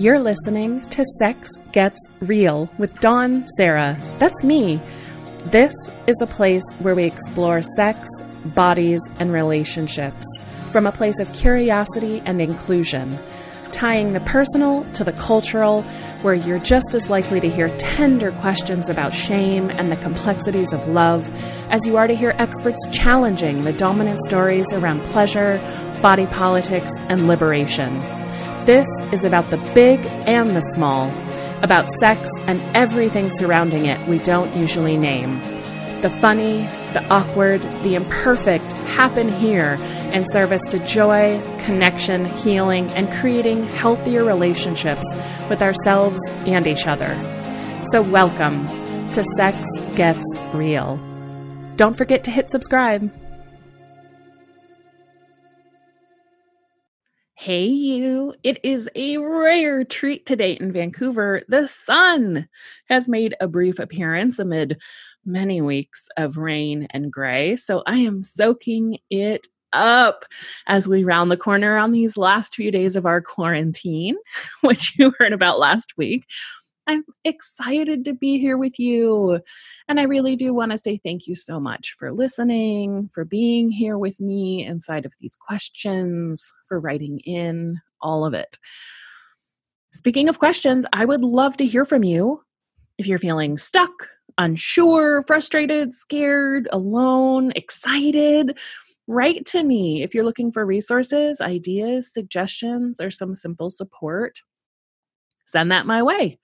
You're listening to Sex Gets Real with Dawn Serra. That's me. This is a place where we explore sex, bodies, and relationships from a place of curiosity and inclusion, tying the personal to the cultural, where you're just as likely to hear tender questions about shame and the complexities of love as you are to hear experts challenging the dominant stories around pleasure, body politics, and liberation. This is about the big and the small, about sex and everything surrounding it we don't usually name. The funny, the awkward, the imperfect happen here in service to joy, connection, healing, and creating healthier relationships with ourselves and each other. So, welcome to Sex Gets Real. Don't forget to hit subscribe. Hey, you. It is a rare treat today in Vancouver. The sun has made a brief appearance amid many weeks of rain and gray. So I am soaking it up as we round the corner on these last few days of our quarantine, which you heard about last week. I'm excited to be here with you. And I really do want to say thank you so much for listening, for being here with me inside of these questions, for writing in, all of it. Speaking of questions, I would love to hear from you. If you're feeling stuck, unsure, frustrated, scared, alone, excited, write to me. If you're looking for resources, ideas, suggestions, or some simple support, send that my way.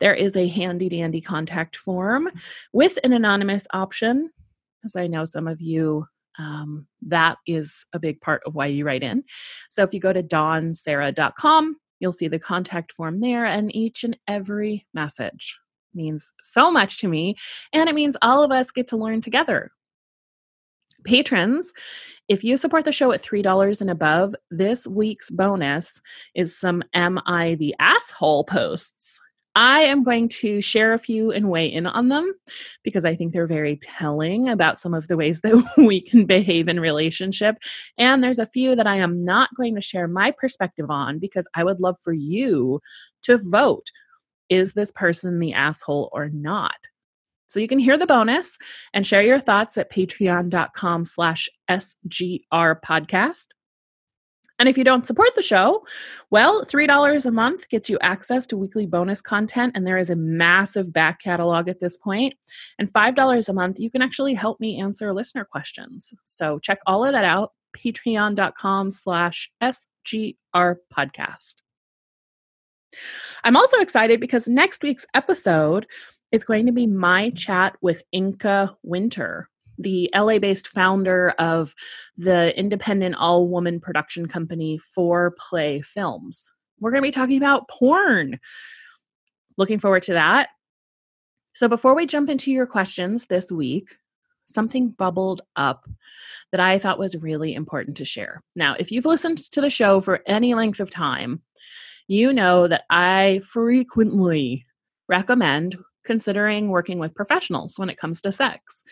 There is a handy dandy contact form with an anonymous option, as I know some of you. Um, that is a big part of why you write in. So if you go to dawnserra.com, you'll see the contact form there, and each and every message means so much to me. And it means all of us get to learn together. Patrons, if you support the show at $3 and above, this week's bonus is some Am I the Asshole posts. I am going to share a few and weigh in on them because I think they're very telling about some of the ways that we can behave in relationship. And there's a few that I am not going to share my perspective on because I would love for you to vote. Is this person the asshole or not? So you can hear the bonus and share your thoughts at patreon.com slash SGR podcast. And if you don't support the show, well, $3 a month gets you access to weekly bonus content, and there is a massive back catalog at this point. And $5 a month, you can actually help me answer listener questions. So check all of that out, patreon.com slash SGR podcast. I'm also excited because next week's episode is going to be my chat with Inka Winter, the LA based founder of the independent all woman production company For Play Films. We're going to be talking about porn. Looking forward to that. So, before we jump into your questions this week, something bubbled up that I thought was really important to share. Now, if you've listened to the show for any length of time, you know that I frequently recommend considering working with professionals when it comes to sex.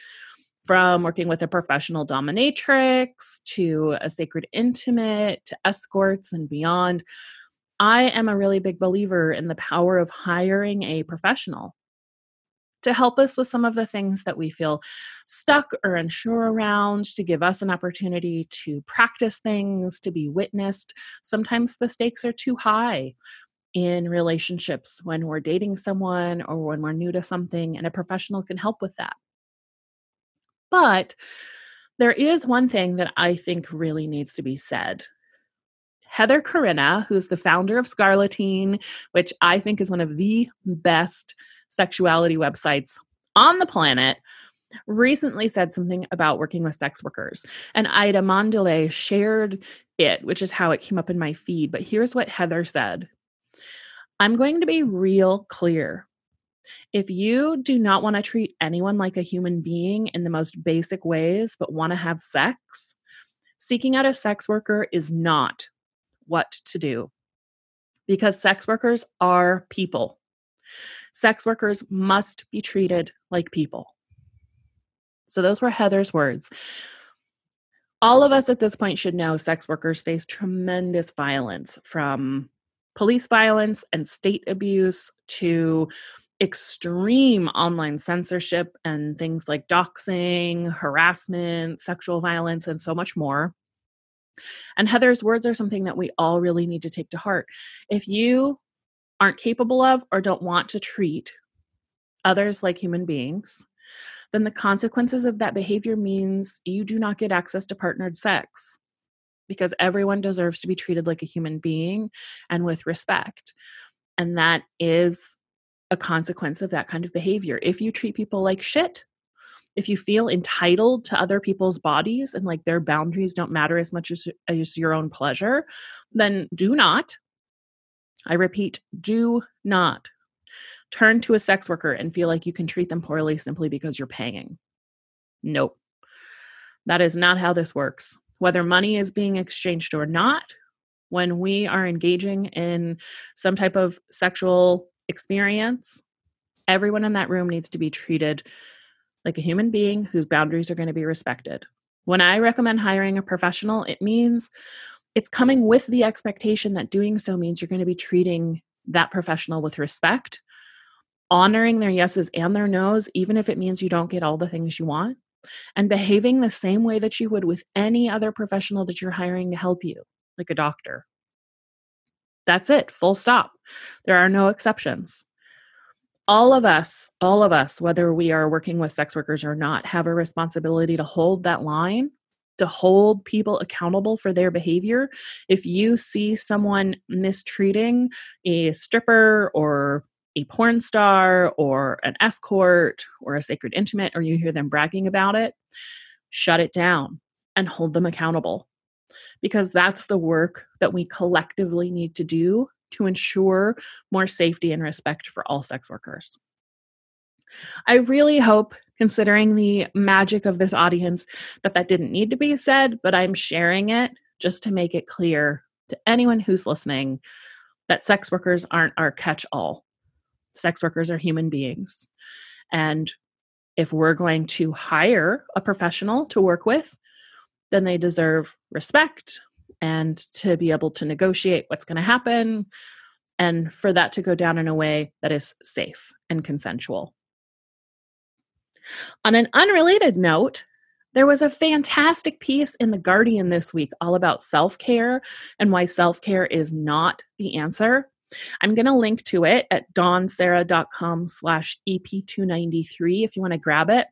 From working with a professional dominatrix to a sacred intimate to escorts and beyond, I am a really big believer in the power of hiring a professional to help us with some of the things that we feel stuck or unsure around, to give us an opportunity to practice things, to be witnessed. Sometimes the stakes are too high in relationships when we're dating someone or when we're new to something, and a professional can help with that. But there is one thing that I think really needs to be said. Heather Corinna, who's the founder of Scarleteen, which I think is one of the best sexuality websites on the planet, recently said something about working with sex workers. And Ida Mondele shared it, which is how it came up in my feed. But here's what Heather said I'm going to be real clear. If you do not want to treat anyone like a human being in the most basic ways, but want to have sex, seeking out a sex worker is not what to do. Because sex workers are people. Sex workers must be treated like people. So, those were Heather's words. All of us at this point should know sex workers face tremendous violence from police violence and state abuse to extreme online censorship and things like doxing, harassment, sexual violence, and so much more. And Heather's words are something that we all really need to take to heart. If you aren't capable of or don't want to treat others like human beings, then the consequences of that behavior means you do not get access to partnered sex because everyone deserves to be treated like a human being and with respect. And that is a consequence of that kind of behavior. If you treat people like shit, if you feel entitled to other people's bodies and like their boundaries don't matter as much as, as your own pleasure, then do not, I repeat, do not turn to a sex worker and feel like you can treat them poorly simply because you're paying. Nope. That is not how this works. Whether money is being exchanged or not, when we are engaging in some type of sexual experience, everyone in that room needs to be treated like a human being whose boundaries are going to be respected. When I recommend hiring a professional, it means it's coming with the expectation that doing so means you're going to be treating that professional with respect honoring their yeses and their nos, even if it means you don't get all the things you want, and behaving the same way that you would with any other professional that you're hiring to help you, like a doctor. That's it, full stop. There are no exceptions. All of us, all of us, whether we are working with sex workers or not, have a responsibility to hold that line to hold people accountable for their behavior. If you see someone mistreating a stripper or a porn star or an escort or a sacred intimate, or you hear them bragging about it, shut it down and hold them accountable. Because that's the work that we collectively need to do to ensure more safety and respect for all sex workers. I really hope, considering the magic of this audience, that that didn't need to be said, but I'm sharing it just to make it clear to anyone who's listening that sex workers aren't our catch all sex workers are human beings. And if we're going to hire a professional to work with, then they deserve respect and to be able to negotiate what's going to happen and for that to go down in a way that is safe and consensual. On an unrelated note, there was a fantastic piece in The Guardian this week all about self care and why self care is not the answer. I'm going to link to it at dawnserra.com slash EP293 if you want to grab it.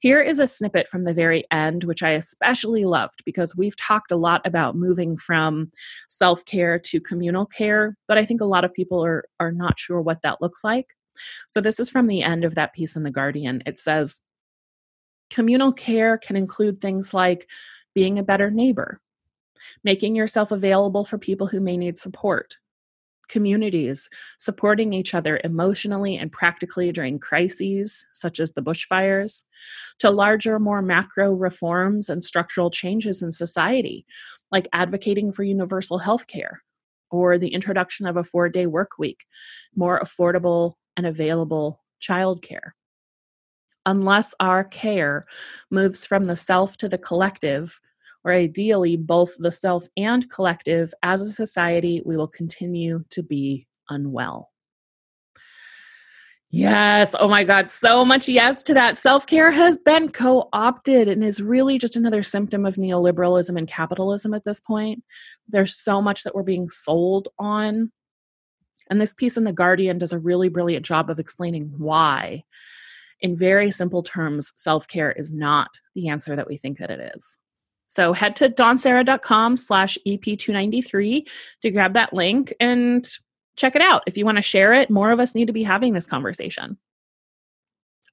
Here is a snippet from the very end, which I especially loved because we've talked a lot about moving from self care to communal care, but I think a lot of people are, are not sure what that looks like. So this is from the end of that piece in The Guardian. It says, Communal care can include things like being a better neighbor, making yourself available for people who may need support, communities supporting each other emotionally and practically during crises such as the bushfires, to larger, more macro reforms and structural changes in society, like advocating for universal health care or the introduction of a four day work week, more affordable and available childcare. Unless our care moves from the self to the collective, or ideally both the self and collective, as a society, we will continue to be unwell. Yes. Oh my God. So much yes to that. Self care has been co opted and is really just another symptom of neoliberalism and capitalism at this point. There's so much that we're being sold on. And this piece in The Guardian does a really brilliant job of explaining why. In very simple terms, self care is not the answer that we think that it is. So head to dawnserra.com slash EP293 to grab that link and check it out. If you want to share it, more of us need to be having this conversation.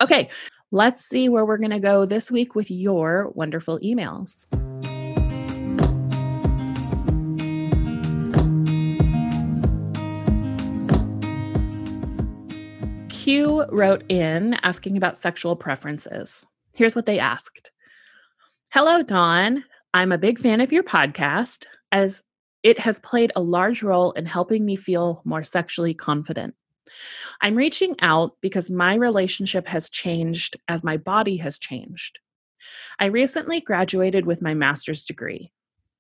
Okay, let's see where we're going to go this week with your wonderful emails. Q wrote in asking about sexual preferences. Here's what they asked Hello, Dawn. I'm a big fan of your podcast as it has played a large role in helping me feel more sexually confident. I'm reaching out because my relationship has changed as my body has changed. I recently graduated with my master's degree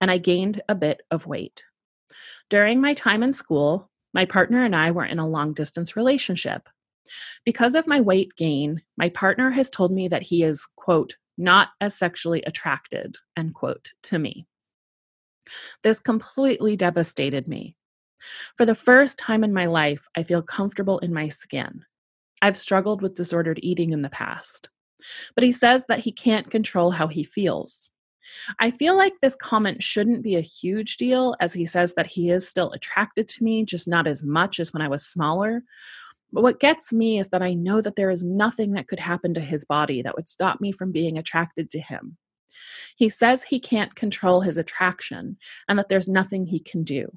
and I gained a bit of weight. During my time in school, my partner and I were in a long distance relationship. Because of my weight gain, my partner has told me that he is, quote, not as sexually attracted, end quote, to me. This completely devastated me. For the first time in my life, I feel comfortable in my skin. I've struggled with disordered eating in the past. But he says that he can't control how he feels. I feel like this comment shouldn't be a huge deal, as he says that he is still attracted to me, just not as much as when I was smaller. But what gets me is that I know that there is nothing that could happen to his body that would stop me from being attracted to him. He says he can't control his attraction and that there's nothing he can do.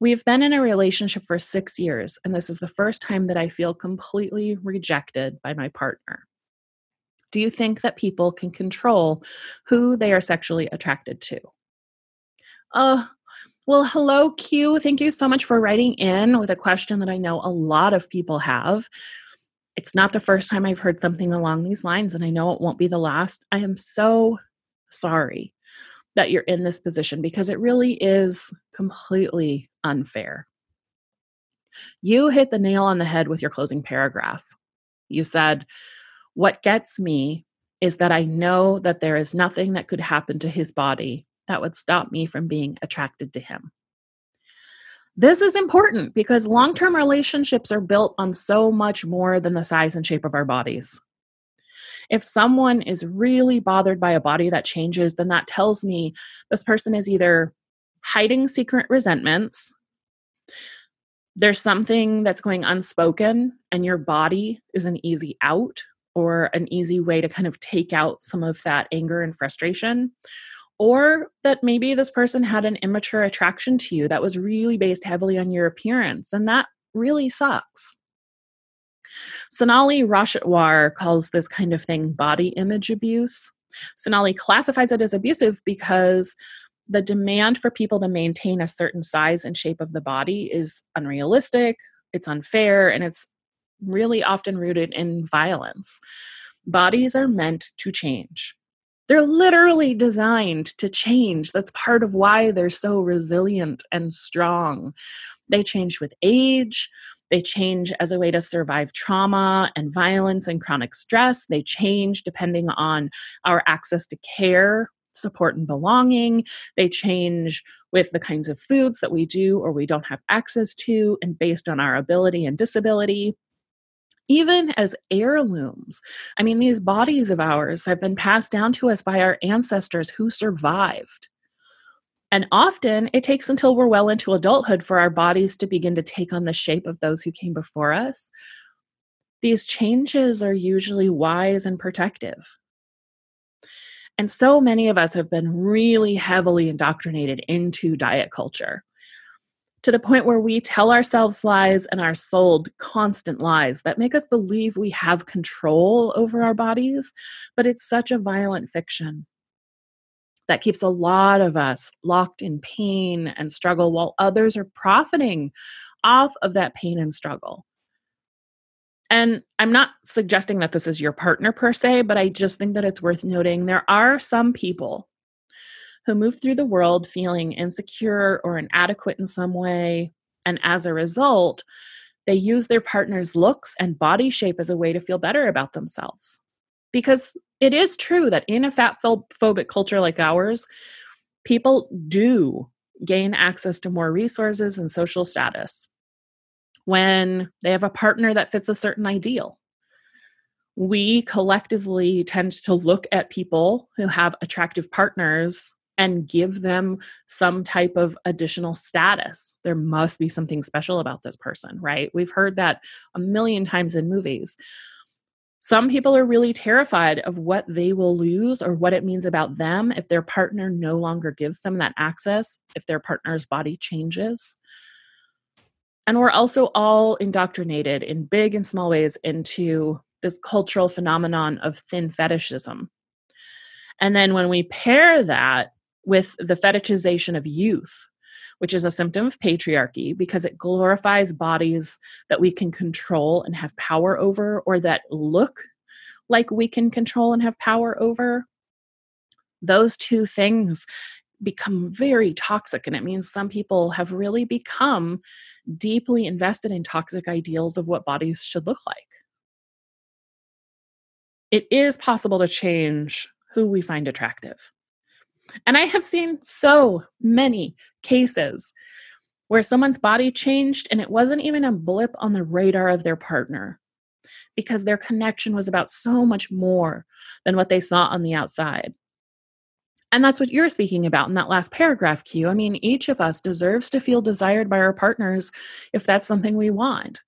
We've been in a relationship for six years, and this is the first time that I feel completely rejected by my partner. Do you think that people can control who they are sexually attracted to? Uh, well, hello, Q. Thank you so much for writing in with a question that I know a lot of people have. It's not the first time I've heard something along these lines, and I know it won't be the last. I am so sorry that you're in this position because it really is completely unfair. You hit the nail on the head with your closing paragraph. You said, What gets me is that I know that there is nothing that could happen to his body that would stop me from being attracted to him. This is important because long term relationships are built on so much more than the size and shape of our bodies. If someone is really bothered by a body that changes, then that tells me this person is either hiding secret resentments, there's something that's going unspoken, and your body is an easy out or an easy way to kind of take out some of that anger and frustration or that maybe this person had an immature attraction to you that was really based heavily on your appearance, and that really sucks. Sonalee Rashatwar calls this kind of thing body image abuse. Sonali classifies it as abusive because the demand for people to maintain a certain size and shape of the body is unrealistic, it's unfair, and it's really often rooted in violence. Bodies are meant to change. They're literally designed to change. That's part of why they're so resilient and strong. They change with age. They change as a way to survive trauma and violence and chronic stress. They change depending on our access to care, support, and belonging. They change with the kinds of foods that we do or we don't have access to, and based on our ability and disability even as heirlooms. I mean, these bodies of ours have been passed down to us by our ancestors who survived. And often it takes until we're well into adulthood for our bodies to begin to take on the shape of those who came before us. These changes are usually wise and protective. And so many of us have been really heavily indoctrinated into diet culture to the point where we tell ourselves lies and are sold constant lies that make us believe we have control over our bodies, but it's such a violent fiction that keeps a lot of us locked in pain and struggle while others are profiting off of that pain and struggle. And I'm not suggesting that this is your partner per se, but I just think that it's worth noting there are some people who move through the world feeling insecure or inadequate in some way. And as a result, they use their partner's looks and body shape as a way to feel better about themselves. Because it is true that in a fat phobic culture like ours, people do gain access to more resources and social status when they have a partner that fits a certain ideal. We collectively tend to look at people who have attractive partners and give them some type of additional status. There must be something special about this person, right? We've heard that a million times in movies. Some people are really terrified of what they will lose or what it means about them if their partner no longer gives them that access, if their partner's body changes. And we're also all indoctrinated in big and small ways into this cultural phenomenon of thin fetishism. And then when we pair that with the fetishization of youth, which is a symptom of patriarchy because it glorifies bodies that we can control and have power over or that look like we can control and have power over. Those two things become very toxic. And it means some people have really become deeply invested in toxic ideals of what bodies should look like. It is possible to change who we find attractive. And I have seen so many cases where someone's body changed and it wasn't even a blip on the radar of their partner because their connection was about so much more than what they saw on the outside. And that's what you're speaking about in that last paragraph, Q. I mean, each of us deserves to feel desired by our partners if that's something we want.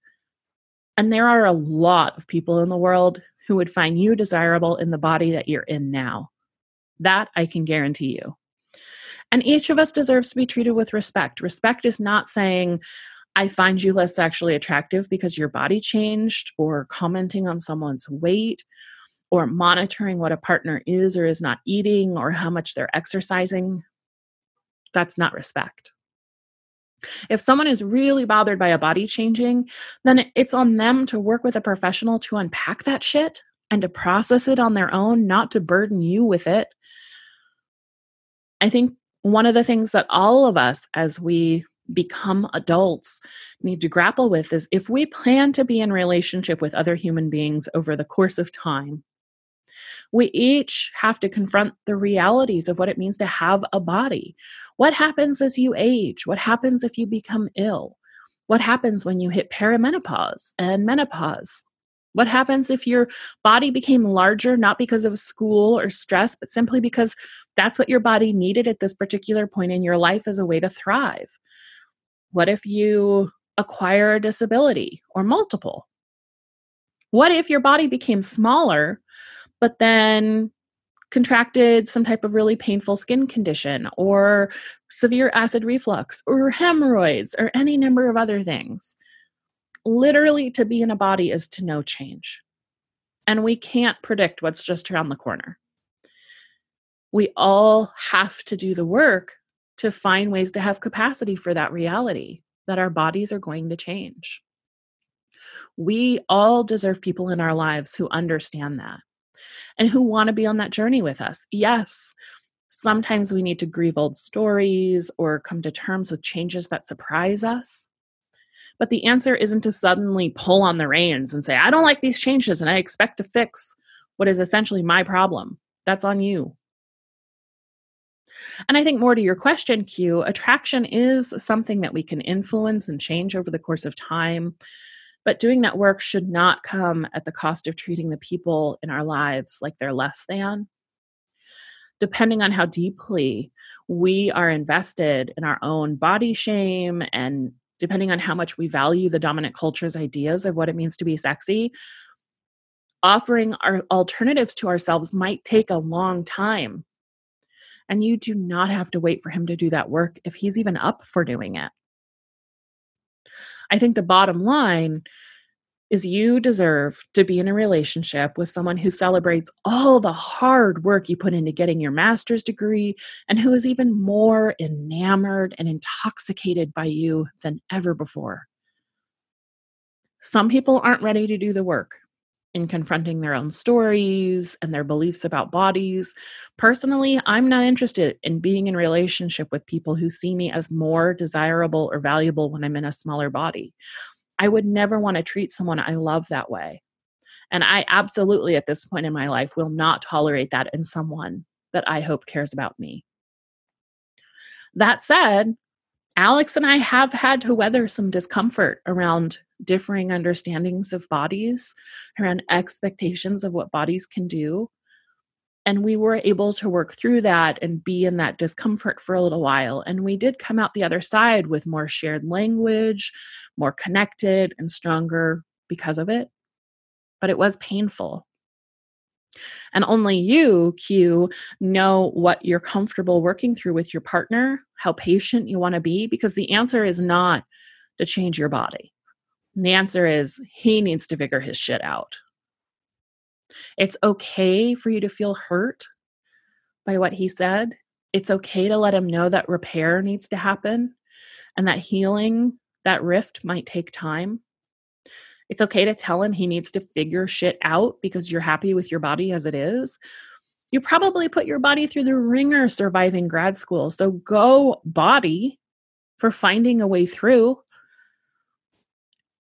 And there are a lot of people in the world who would find you desirable in the body that you're in now. That I can guarantee you. And each of us deserves to be treated with respect. Respect is not saying, I find you less sexually attractive because your body changed, or commenting on someone's weight, or monitoring what a partner is or is not eating, or how much they're exercising. That's not respect. If someone is really bothered by a body changing, then it's on them to work with a professional to unpack that shit and to process it on their own, not to burden you with it. I think one of the things that all of us, as we become adults, need to grapple with is if we plan to be in relationship with other human beings over the course of time, we each have to confront the realities of what it means to have a body. What happens as you age? What happens if you become ill? What happens when you hit perimenopause and menopause? What happens if your body became larger, not because of school or stress, but simply because that's what your body needed at this particular point in your life as a way to thrive? What if you acquire a disability or multiple? What if your body became smaller, but then contracted some type of really painful skin condition or severe acid reflux or hemorrhoids or any number of other things? Literally to be in a body is to know change. And we can't predict what's just around the corner. We all have to do the work to find ways to have capacity for that reality that our bodies are going to change. We all deserve people in our lives who understand that and who want to be on that journey with us. Yes, sometimes we need to grieve old stories or come to terms with changes that surprise us. But the answer isn't to suddenly pull on the reins and say, I don't like these changes and I expect to fix what is essentially my problem. That's on you. And I think more to your question, Q, attraction is something that we can influence and change over the course of time. But doing that work should not come at the cost of treating the people in our lives like they're less than. Depending on how deeply we are invested in our own body shame and depending on how much we value the dominant culture's ideas of what it means to be sexy, offering our alternatives to ourselves might take a long time. And you do not have to wait for him to do that work if he's even up for doing it. I think the bottom line is you deserve to be in a relationship with someone who celebrates all the hard work you put into getting your master's degree and who is even more enamored and intoxicated by you than ever before. Some people aren't ready to do the work in confronting their own stories and their beliefs about bodies. Personally, I'm not interested in being in relationship with people who see me as more desirable or valuable when I'm in a smaller body. I would never want to treat someone I love that way. And I absolutely, at this point in my life, will not tolerate that in someone that I hope cares about me. That said, Alex and I have had to weather some discomfort around differing understandings of bodies, around expectations of what bodies can do. And we were able to work through that and be in that discomfort for a little while. And we did come out the other side with more shared language, more connected and stronger because of it. But it was painful. And only you, Q, know what you're comfortable working through with your partner, how patient you want to be, because the answer is not to change your body. The answer is he needs to figure his shit out. It's okay for you to feel hurt by what he said. It's okay to let him know that repair needs to happen and that healing, that rift might take time. It's okay to tell him he needs to figure shit out because you're happy with your body as it is. You probably put your body through the ringer surviving grad school. So go body for finding a way through.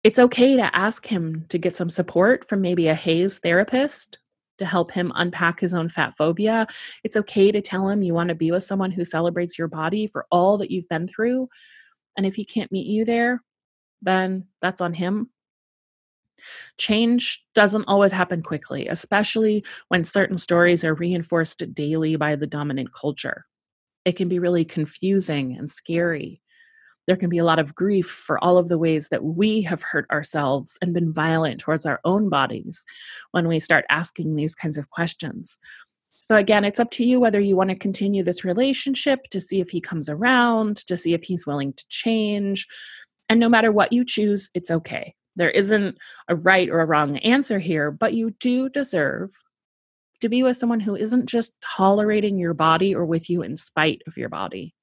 It's okay to ask him to get some support from maybe a HAES therapist to help him unpack his own fat phobia. It's okay to tell him you want to be with someone who celebrates your body for all that you've been through. And if he can't meet you there, then that's on him. Change doesn't always happen quickly, especially when certain stories are reinforced daily by the dominant culture. It can be really confusing and scary. There can be a lot of grief for all of the ways that we have hurt ourselves and been violent towards our own bodies when we start asking these kinds of questions. So, again, it's up to you whether you want to continue this relationship to see if he comes around, to see if he's willing to change. And no matter what you choose, it's okay. There isn't a right or a wrong answer here, but you do deserve to be with someone who isn't just tolerating your body or with you in spite of your body.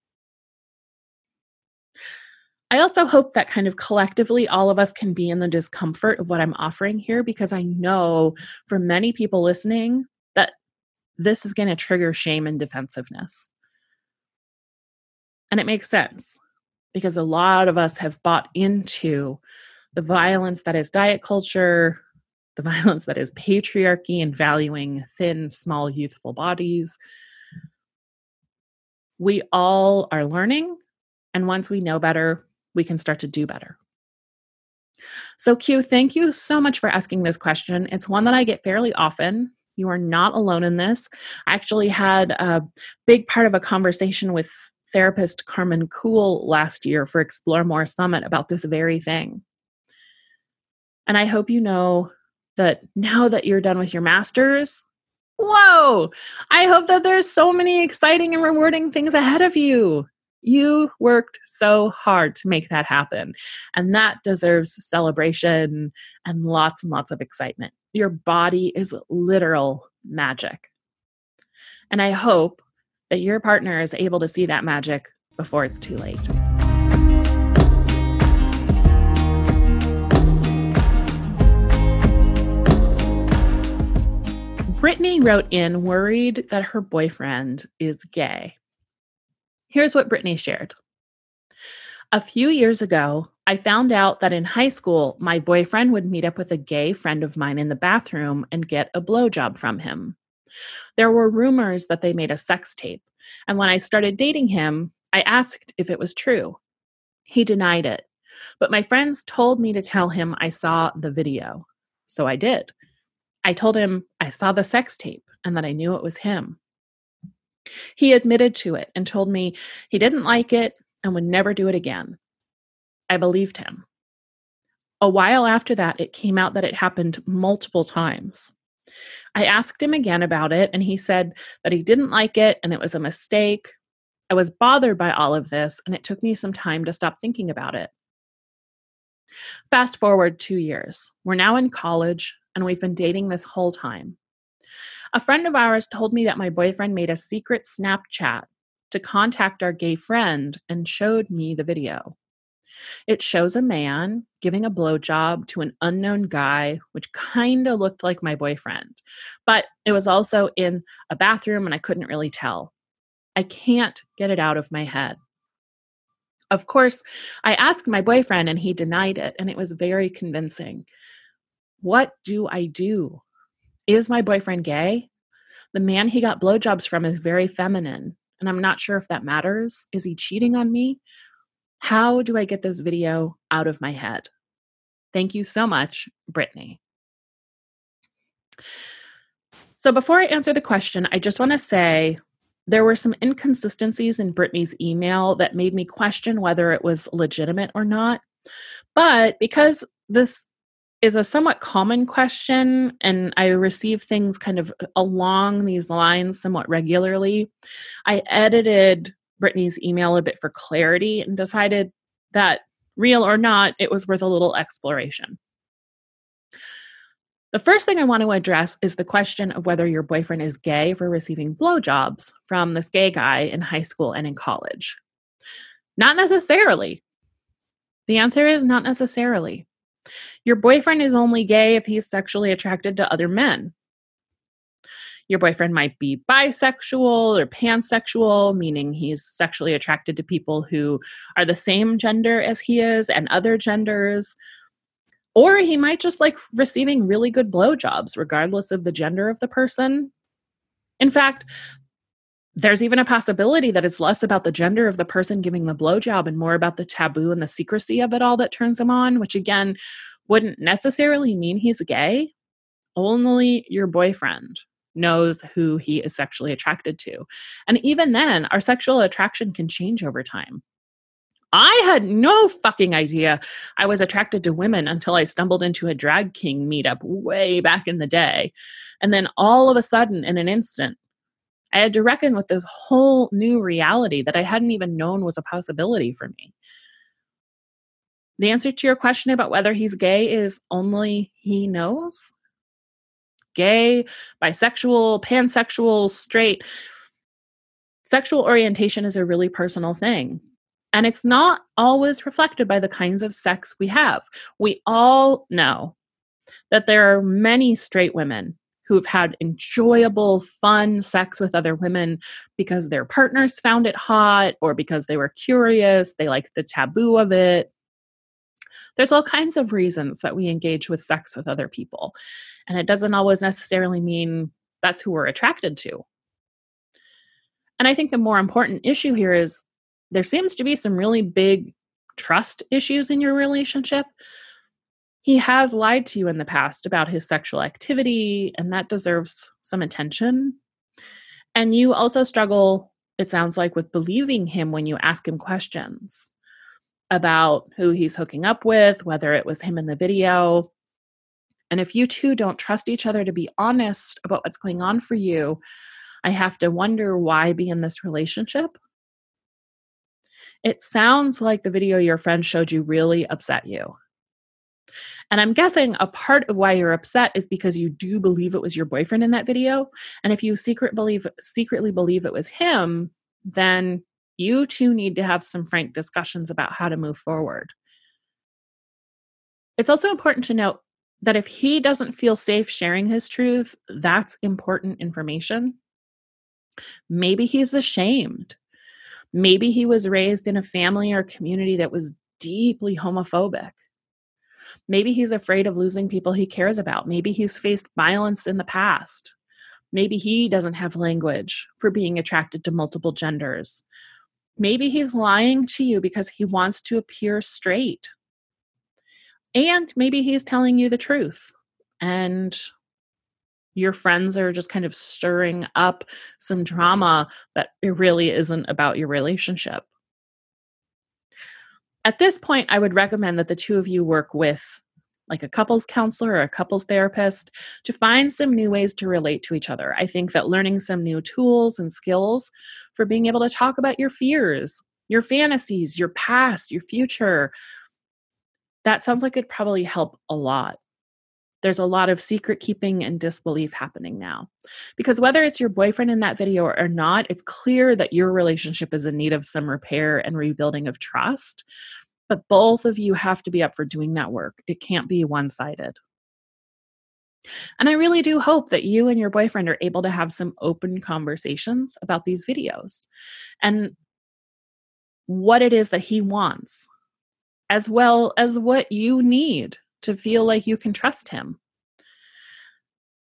I also hope that kind of collectively all of us can be in the discomfort of what I'm offering here because I know for many people listening that this is going to trigger shame and defensiveness. And it makes sense because a lot of us have bought into the violence that is diet culture, the violence that is patriarchy and valuing thin, small, youthful bodies. We all are learning. And once we know better, we can start to do better. So, Q, thank you so much for asking this question. It's one that I get fairly often. You are not alone in this. I actually had a big part of a conversation with therapist Carmen Cool last year for Explore More Summit about this very thing. And I hope you know that now that you're done with your master's, whoa, I hope that there's so many exciting and rewarding things ahead of you. You worked so hard to make that happen. And that deserves celebration and lots and lots of excitement. Your body is literal magic. And I hope that your partner is able to see that magic before it's too late. Brittany wrote in worried that her boyfriend is gay. Here's what Brittany shared. A few years ago, I found out that in high school, my boyfriend would meet up with a gay friend of mine in the bathroom and get a blowjob from him. There were rumors that they made a sex tape, and when I started dating him, I asked if it was true. He denied it, but my friends told me to tell him I saw the video. So I did. I told him I saw the sex tape and that I knew it was him. He admitted to it and told me he didn't like it and would never do it again. I believed him. A while after that, it came out that it happened multiple times. I asked him again about it, and he said that he didn't like it and it was a mistake. I was bothered by all of this, and it took me some time to stop thinking about it. Fast forward two years. We're now in college and we've been dating this whole time. A friend of ours told me that my boyfriend made a secret Snapchat to contact our gay friend and showed me the video. It shows a man giving a blowjob to an unknown guy, which kind of looked like my boyfriend, but it was also in a bathroom and I couldn't really tell. I can't get it out of my head. Of course, I asked my boyfriend and he denied it, and it was very convincing. What do I do? Is my boyfriend gay? The man he got blowjobs from is very feminine, and I'm not sure if that matters. Is he cheating on me? How do I get this video out of my head? Thank you so much, Brittany. So, before I answer the question, I just want to say there were some inconsistencies in Brittany's email that made me question whether it was legitimate or not. But because this is a somewhat common question, and I receive things kind of along these lines somewhat regularly. I edited Brittany's email a bit for clarity and decided that, real or not, it was worth a little exploration. The first thing I want to address is the question of whether your boyfriend is gay for receiving blowjobs from this gay guy in high school and in college. Not necessarily. The answer is not necessarily. Your boyfriend is only gay if he's sexually attracted to other men. Your boyfriend might be bisexual or pansexual, meaning he's sexually attracted to people who are the same gender as he is and other genders. Or he might just like receiving really good blowjobs, regardless of the gender of the person. In fact, there's even a possibility that it's less about the gender of the person giving the blowjob and more about the taboo and the secrecy of it all that turns him on, which again wouldn't necessarily mean he's gay. Only your boyfriend knows who he is sexually attracted to. And even then, our sexual attraction can change over time. I had no fucking idea I was attracted to women until I stumbled into a drag king meetup way back in the day. And then all of a sudden, in an instant, I had to reckon with this whole new reality that I hadn't even known was a possibility for me. The answer to your question about whether he's gay is only he knows. Gay, bisexual, pansexual, straight. Sexual orientation is a really personal thing. And it's not always reflected by the kinds of sex we have. We all know that there are many straight women who've had enjoyable, fun sex with other women because their partners found it hot or because they were curious, they liked the taboo of it. There's all kinds of reasons that we engage with sex with other people. And it doesn't always necessarily mean that's who we're attracted to. And I think the more important issue here is there seems to be some really big trust issues in your relationship. He has lied to you in the past about his sexual activity, and that deserves some attention. And you also struggle, it sounds like, with believing him when you ask him questions about who he's hooking up with, whether it was him in the video. And if you two don't trust each other to be honest about what's going on for you, I have to wonder why be in this relationship it sounds like the video your friend showed you really upset you. And I'm guessing a part of why you're upset is because you do believe it was your boyfriend in that video. And if you secret believe secretly believe it was him, then you two need to have some frank discussions about how to move forward. It's also important to note that if he doesn't feel safe sharing his truth, that's important information. Maybe he's ashamed. Maybe he was raised in a family or community that was deeply homophobic. Maybe he's afraid of losing people he cares about. Maybe he's faced violence in the past. Maybe he doesn't have language for being attracted to multiple genders. Maybe he's lying to you because he wants to appear straight. And maybe he's telling you the truth. And your friends are just kind of stirring up some drama that it really isn't about your relationship. At this point, I would recommend that the two of you work with like a couples counselor or a couples therapist to find some new ways to relate to each other. I think that learning some new tools and skills for being able to talk about your fears, your fantasies, your past, your future, that sounds like it'd probably help a lot there's a lot of secret keeping and disbelief happening now. Because whether it's your boyfriend in that video or not, it's clear that your relationship is in need of some repair and rebuilding of trust. But both of you have to be up for doing that work. It can't be one sided. And I really do hope that you and your boyfriend are able to have some open conversations about these videos and what it is that he wants, as well as what you need to feel like you can trust him.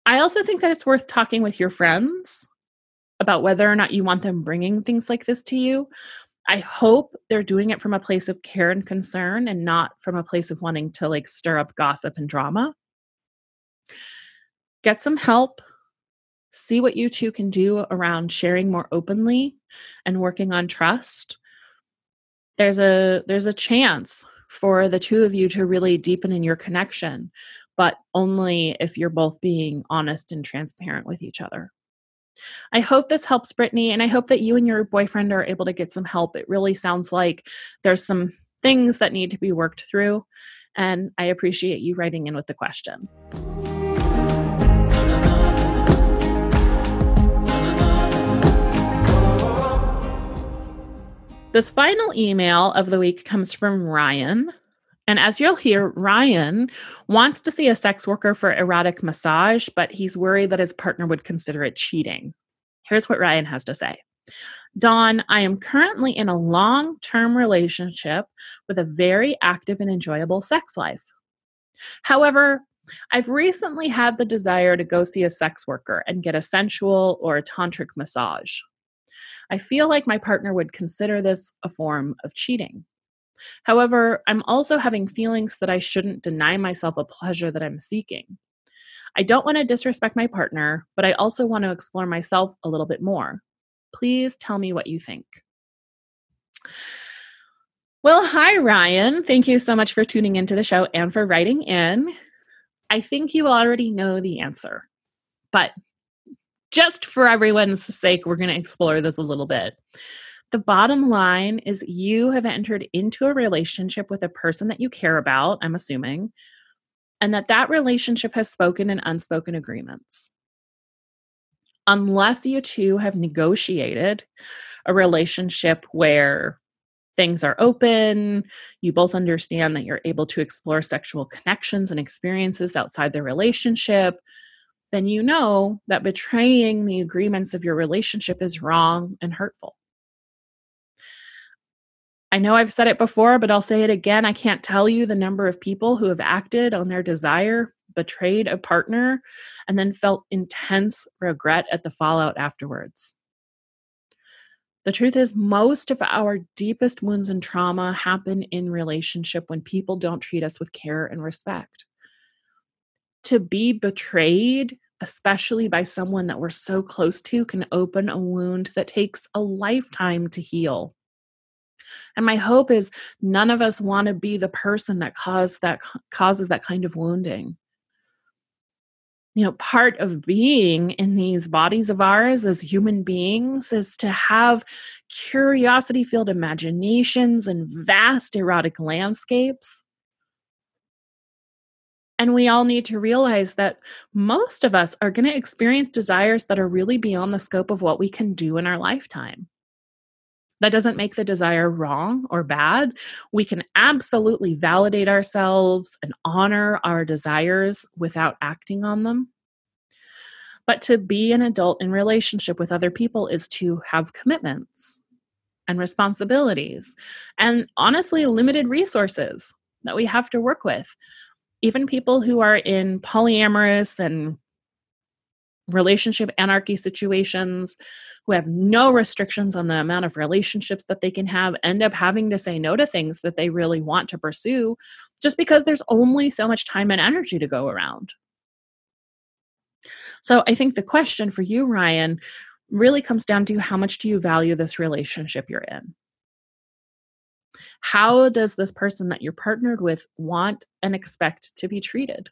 I also think that it's worth talking with your friends about whether or not you want them bringing things like this to you. I hope they're doing it from a place of care and concern and not from a place of wanting to like stir up gossip and drama. Get some help. See what you two can do around sharing more openly and working on trust. There's a there's a chance for the two of you to really deepen in your connection, but only if you're both being honest and transparent with each other. I hope this helps, Brittany, and I hope that you and your boyfriend are able to get some help. It really sounds like there's some things that need to be worked through, and I appreciate you writing in with the question. This final email of the week comes from Ryan. And as you'll hear, Ryan wants to see a sex worker for erotic massage, but he's worried that his partner would consider it cheating. Here's what Ryan has to say Dawn, I am currently in a long term relationship with a very active and enjoyable sex life. However, I've recently had the desire to go see a sex worker and get a sensual or a tantric massage. I feel like my partner would consider this a form of cheating. However, I'm also having feelings that I shouldn't deny myself a pleasure that I'm seeking. I don't want to disrespect my partner, but I also want to explore myself a little bit more. Please tell me what you think. Well, hi, Ryan. Thank you so much for tuning into the show and for writing in. I think you already know the answer, but just for everyone's sake, we're going to explore this a little bit. The bottom line is you have entered into a relationship with a person that you care about, I'm assuming, and that that relationship has spoken and unspoken agreements. Unless you two have negotiated a relationship where things are open, you both understand that you're able to explore sexual connections and experiences outside the relationship, then you know that betraying the agreements of your relationship is wrong and hurtful. I know I've said it before, but I'll say it again. I can't tell you the number of people who have acted on their desire, betrayed a partner, and then felt intense regret at the fallout afterwards. The truth is, most of our deepest wounds and trauma happen in relationship when people don't treat us with care and respect. To be betrayed, especially by someone that we're so close to, can open a wound that takes a lifetime to heal. And my hope is none of us want to be the person that cause that causes that kind of wounding. You know, part of being in these bodies of ours as human beings is to have curiosity filled imaginations and vast erotic landscapes. And we all need to realize that most of us are going to experience desires that are really beyond the scope of what we can do in our lifetime. That doesn't make the desire wrong or bad. We can absolutely validate ourselves and honor our desires without acting on them. But to be an adult in relationship with other people is to have commitments and responsibilities and honestly limited resources that we have to work with. Even people who are in polyamorous and relationship anarchy situations who have no restrictions on the amount of relationships that they can have end up having to say no to things that they really want to pursue just because there's only so much time and energy to go around. So I think the question for you, Ryan, really comes down to how much do you value this relationship you're in? How does this person that you're partnered with want and expect to be treated?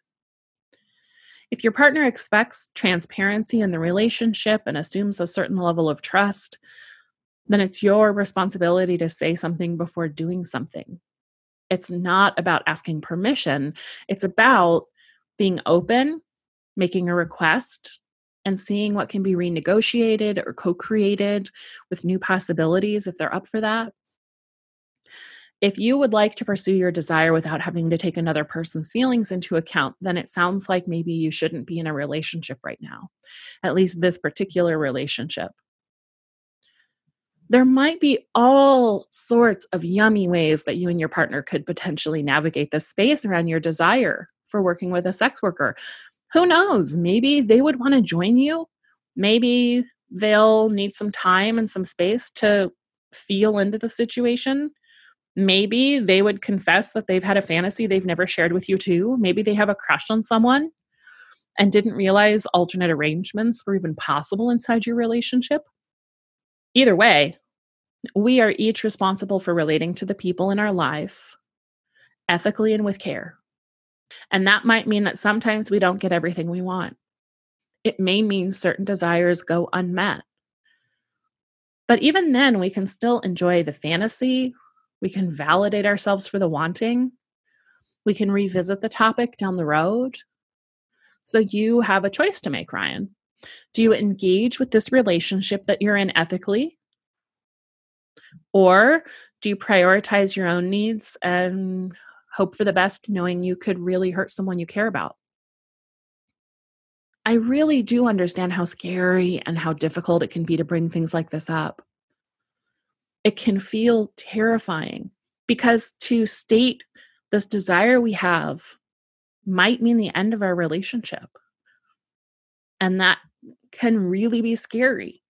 If your partner expects transparency in the relationship and assumes a certain level of trust, then it's your responsibility to say something before doing something. It's not about asking permission, it's about being open, making a request, and seeing what can be renegotiated or co created with new possibilities if they're up for that. If you would like to pursue your desire without having to take another person's feelings into account, then it sounds like maybe you shouldn't be in a relationship right now, at least this particular relationship. There might be all sorts of yummy ways that you and your partner could potentially navigate the space around your desire for working with a sex worker. Who knows? Maybe they would want to join you. Maybe they'll need some time and some space to feel into the situation maybe they would confess that they've had a fantasy they've never shared with you too. Maybe they have a crush on someone and didn't realize alternate arrangements were even possible inside your relationship. Either way we are each responsible for relating to the people in our life ethically and with care. And that might mean that sometimes we don't get everything we want. It may mean certain desires go unmet. But even then, we can still enjoy the fantasy we can validate ourselves for the wanting. We can revisit the topic down the road. So you have a choice to make, Ryan. Do you engage with this relationship that you're in ethically? Or do you prioritize your own needs and hope for the best knowing you could really hurt someone you care about. I really do understand how scary and how difficult it can be to bring things like this up. It can feel terrifying because to state this desire we have might mean the end of our relationship. And that can really be scary.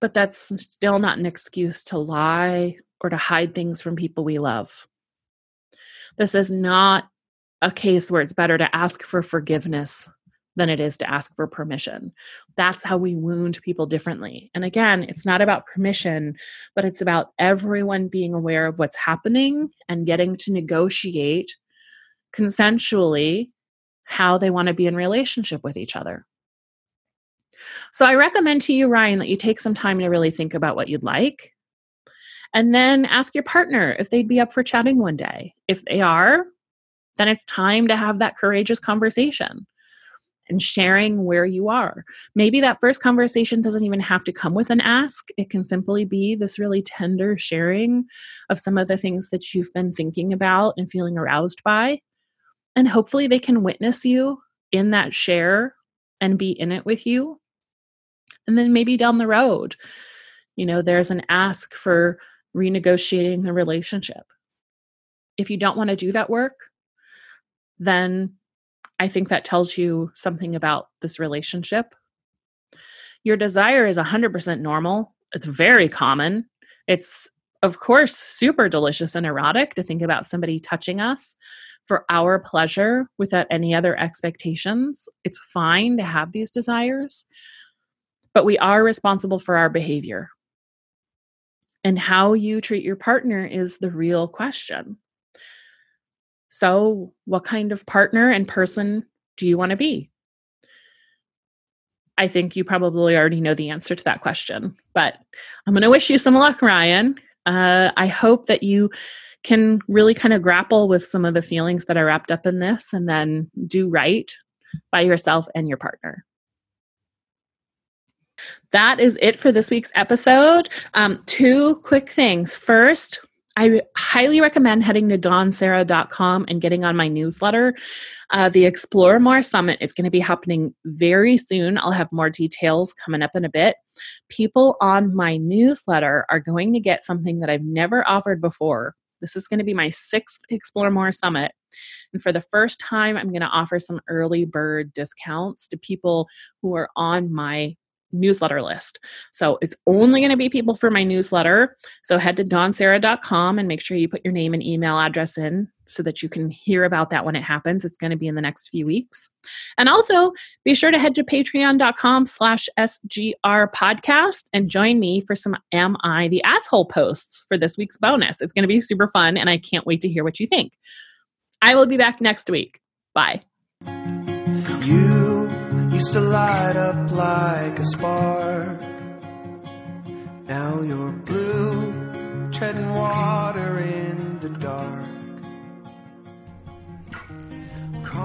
But that's still not an excuse to lie or to hide things from people we love. This is not a case where it's better to ask for forgiveness than it is to ask for permission. That's how we wound people differently. And again, it's not about permission, but it's about everyone being aware of what's happening and getting to negotiate consensually how they want to be in relationship with each other. So I recommend to you, Ryan, that you take some time to really think about what you'd like. And then ask your partner if they'd be up for chatting one day. If they are, then it's time to have that courageous conversation and sharing where you are. Maybe that first conversation doesn't even have to come with an ask. It can simply be this really tender sharing of some of the things that you've been thinking about and feeling aroused by. And hopefully they can witness you in that share and be in it with you. And then maybe down the road, you know, there's an ask for renegotiating the relationship. If you don't want to do that work, then I think that tells you something about this relationship. Your desire is 100% normal. It's very common. It's, of course, super delicious and erotic to think about somebody touching us for our pleasure without any other expectations. It's fine to have these desires, but we are responsible for our behavior. And how you treat your partner is the real question. So, what kind of partner and person do you want to be? I think you probably already know the answer to that question, but I'm going to wish you some luck, Ryan. Uh, I hope that you can really kind of grapple with some of the feelings that are wrapped up in this and then do right by yourself and your partner. That is it for this week's episode. Um, two quick things. First, I highly recommend heading to dawnserra.com and getting on my newsletter. Uh, the Explore More Summit is going to be happening very soon. I'll have more details coming up in a bit. People on my newsletter are going to get something that I've never offered before. This is going to be my sixth Explore More Summit. And for the first time, I'm going to offer some early bird discounts to people who are on my newsletter list. So it's only going to be people for my newsletter. So head to dawnserra.com and make sure you put your name and email address in so that you can hear about that when it happens. It's going to be in the next few weeks. And also be sure to head to patreon.com slash SGR podcast and join me for some Am I the Asshole posts for this week's bonus. It's going to be super fun and I can't wait to hear what you think. I will be back next week. Bye. Used to light up like a spark. Now you're blue, treading water in the dark.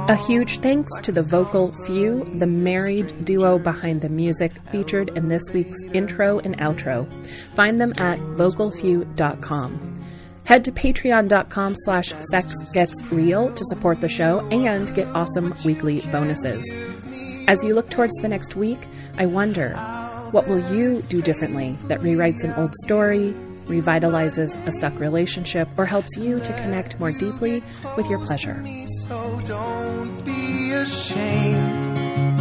A huge thanks to the Vocal Few, the married duo behind the music featured in this week's intro and outro. Find them at vocalfew.com. Head to patreon.com slash sexgetsreal to support the show and get awesome weekly bonuses. As you look towards the next week, I wonder what will you do differently that rewrites an old story, revitalizes a stuck relationship, or helps you to connect more deeply with your pleasure? So don't be ashamed.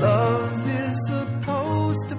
Love is supposed to